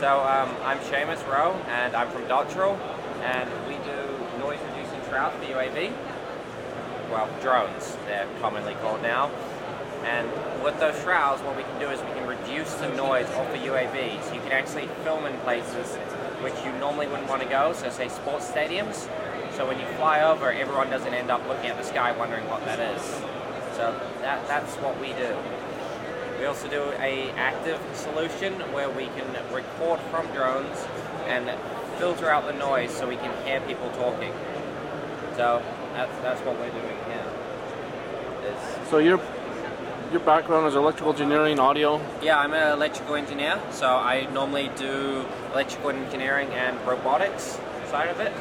So um, I'm Seamus Rowe, and I'm from Dotterel, and we do noise-reducing shrouds for UAV. Well, drones, they're commonly called now. And with those shrouds, what we can do is we can reduce the noise off the UAV, so you can actually film in places which you normally wouldn't want to go, so say sports stadiums. So when you fly over, everyone doesn't end up looking at the sky wondering what that is. So that, that's what we do. We also do a active solution where we can record from drones and filter out the noise so we can hear people talking. So that's, that's what we're doing here. Is, So your your background is electrical engineering, audio. yeah, I'm an electrical engineer, so I normally do electrical engineering and robotics side of it.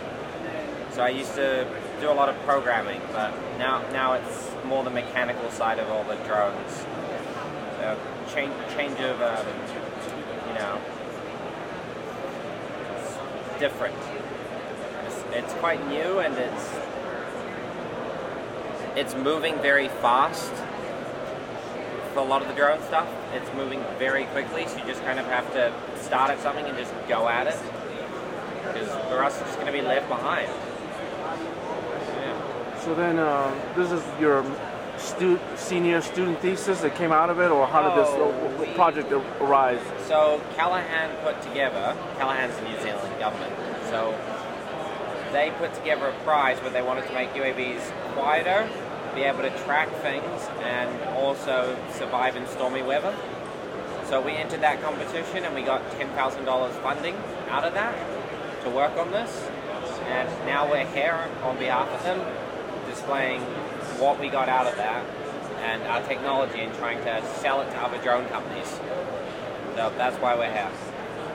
So I used to do a lot of programming, but now now it's more the mechanical side of all the drones. Change change of um, you know different. It's, it's quite new and it's it's moving very fast for a lot of the drone stuff. It's moving very quickly, so you just kind of have to start at something and just go at it. Because or else it's just going to be left behind. So then uh, this is your stu- senior student thesis that came out of it, or how did this Oh, project arise? So Callaghan put together, Callaghan's the New Zealand government, so they put together a prize where they wanted to make UAVs quieter, be able to track things, and also survive in stormy weather. So we entered that competition and we got $10,000 funding out of that to work on this. And now we're here on behalf of them, displaying what we got out of that and our technology and trying to sell it to other drone companies. So that's why we're here.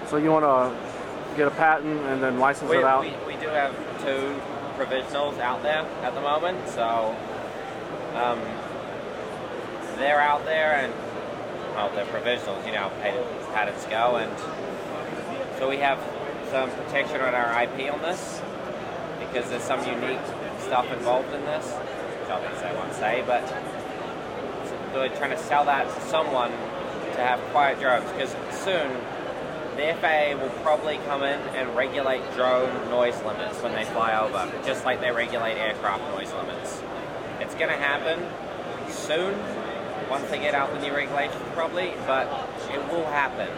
So you want to get a patent and then license We, it out? we, we do have two provisionals out there at the moment, so um, they're out there and well, they're provisionals, you know, patent, patents go, and so we have some protection on our IP on this because there's some unique stuff involved in this, which I won't say, but we're trying to sell that to someone to have quiet drones because soon the FAA will probably come in and regulate drone noise limits when they fly over, just like they regulate aircraft noise limits. It's going to happen soon, once they get out the new regulations probably, but it will happen.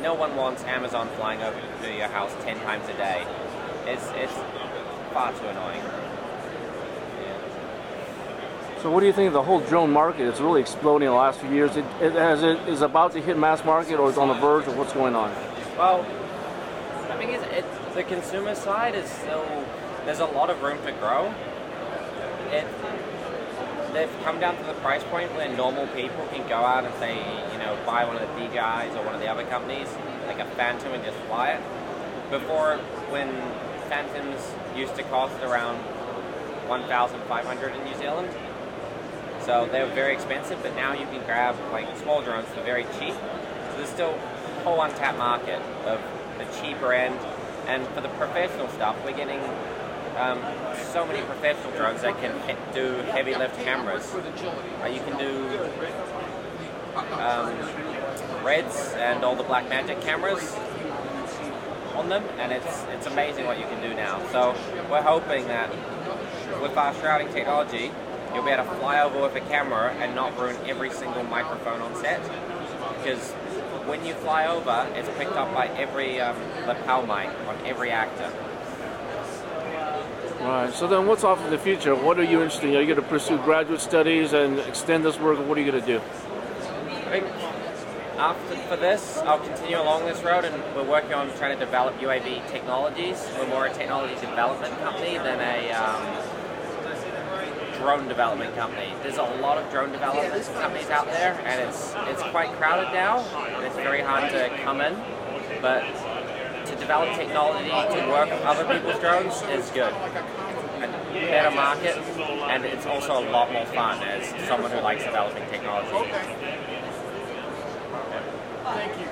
No one wants Amazon flying over to your house 10 times a day. It's, it's far too annoying. So what do you think of the whole drone market? It's really exploding in the last few years. It, it has it is about to hit mass market, or it's on the verge of what's going on. Well, I think it's, it, the consumer side is still there's a lot of room to grow. It they've come down to the price point where normal people can go out and say, you know, buy one of the DJIs or one of the other companies, like a Phantom, and just fly it. Before, when Phantoms used to cost around 1,500 in New Zealand, so they were very expensive. But now you can grab like small drones for very cheap. So there's still a whole untapped market of the cheaper end, and for the professional stuff, we're getting um, so many professional drones that can do heavy lift cameras. Uh, you can do um, Reds and all the Blackmagic cameras on them, and it's it's amazing what you can do now. So we're hoping that with our shrouding technology, you'll be able to fly over with a camera and not ruin every single microphone on set. Because when you fly over, it's picked up by every um, lapel mic on every actor. Right. So then, what's off in the future? What are you interested in? Are you going to pursue graduate studies and extend this work, or what are you going to do? I think after for this, I'll continue along this road, and we're working on trying to develop UAV technologies. We're more a technology development company than a um, drone development company. There's a lot of drone development companies out there, and it's it's quite crowded now, and it's very hard to come in. But to develop technology to work with other people's drones is good. A better market, and it's also a lot more fun as someone who likes developing technology. Thank you.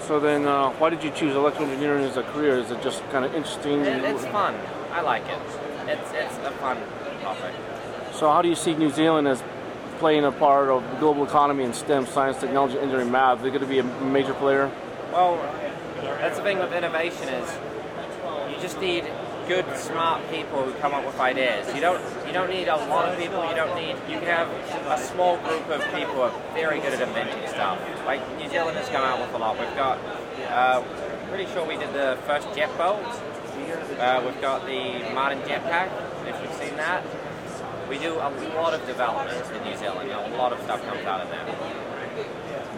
So then, uh, why did you choose electrical engineering as a career? Is it just kind of interesting? It, it's fun. I like it. It's it's a fun topic. So how do you see New Zealand as playing a part of the global economy in STEM, science, technology, engineering, math? They're going to be a major player. Well, that's the thing with innovation is you just need good, smart people who come up with ideas. You don't you don't need a lot of people. You don't need you can have a small group of people who are very good at inventing stuff. Like New Zealand has come out with a lot. We've got uh, pretty sure we did the first jet boat. Uh, we've got the modern jetpack. If you've seen that, we do a lot of development in New Zealand. A lot of stuff comes out of there.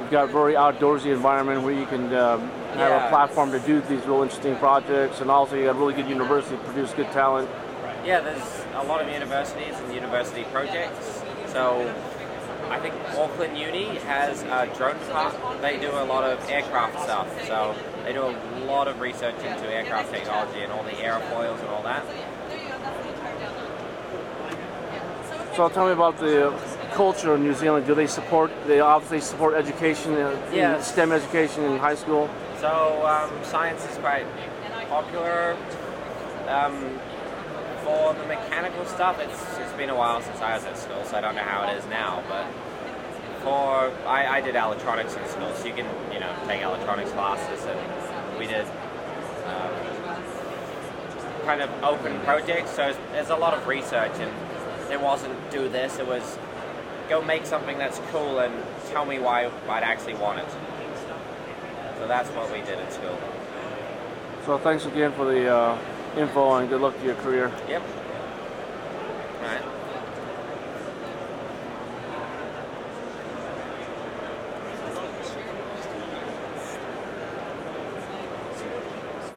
You've got a very outdoorsy environment where you can um, have a platform to do these real interesting projects, and also you got a really good university to produce good talent. Yeah, there's a lot of universities and university projects. So I think Auckland Uni has a drone department. They do a lot of aircraft stuff. So they do a lot of research into aircraft technology and all the airfoils and all that. So tell me about the culture in New Zealand. Do they support? They obviously support education, uh, Yes. STEM education in high school. So um, science is quite popular. Um, for the mechanical stuff, it's been a while since I was at school, so I don't know how it is now. But for I, I did electronics in school, so you can you know take electronics classes, and we did um, kind of open projects. So there's a lot of research, and it wasn't do this. It was go make something that's cool and tell me why I'd actually want it. So that's what we did at school. So thanks again for the uh, info and good luck to your career. Yep. Right.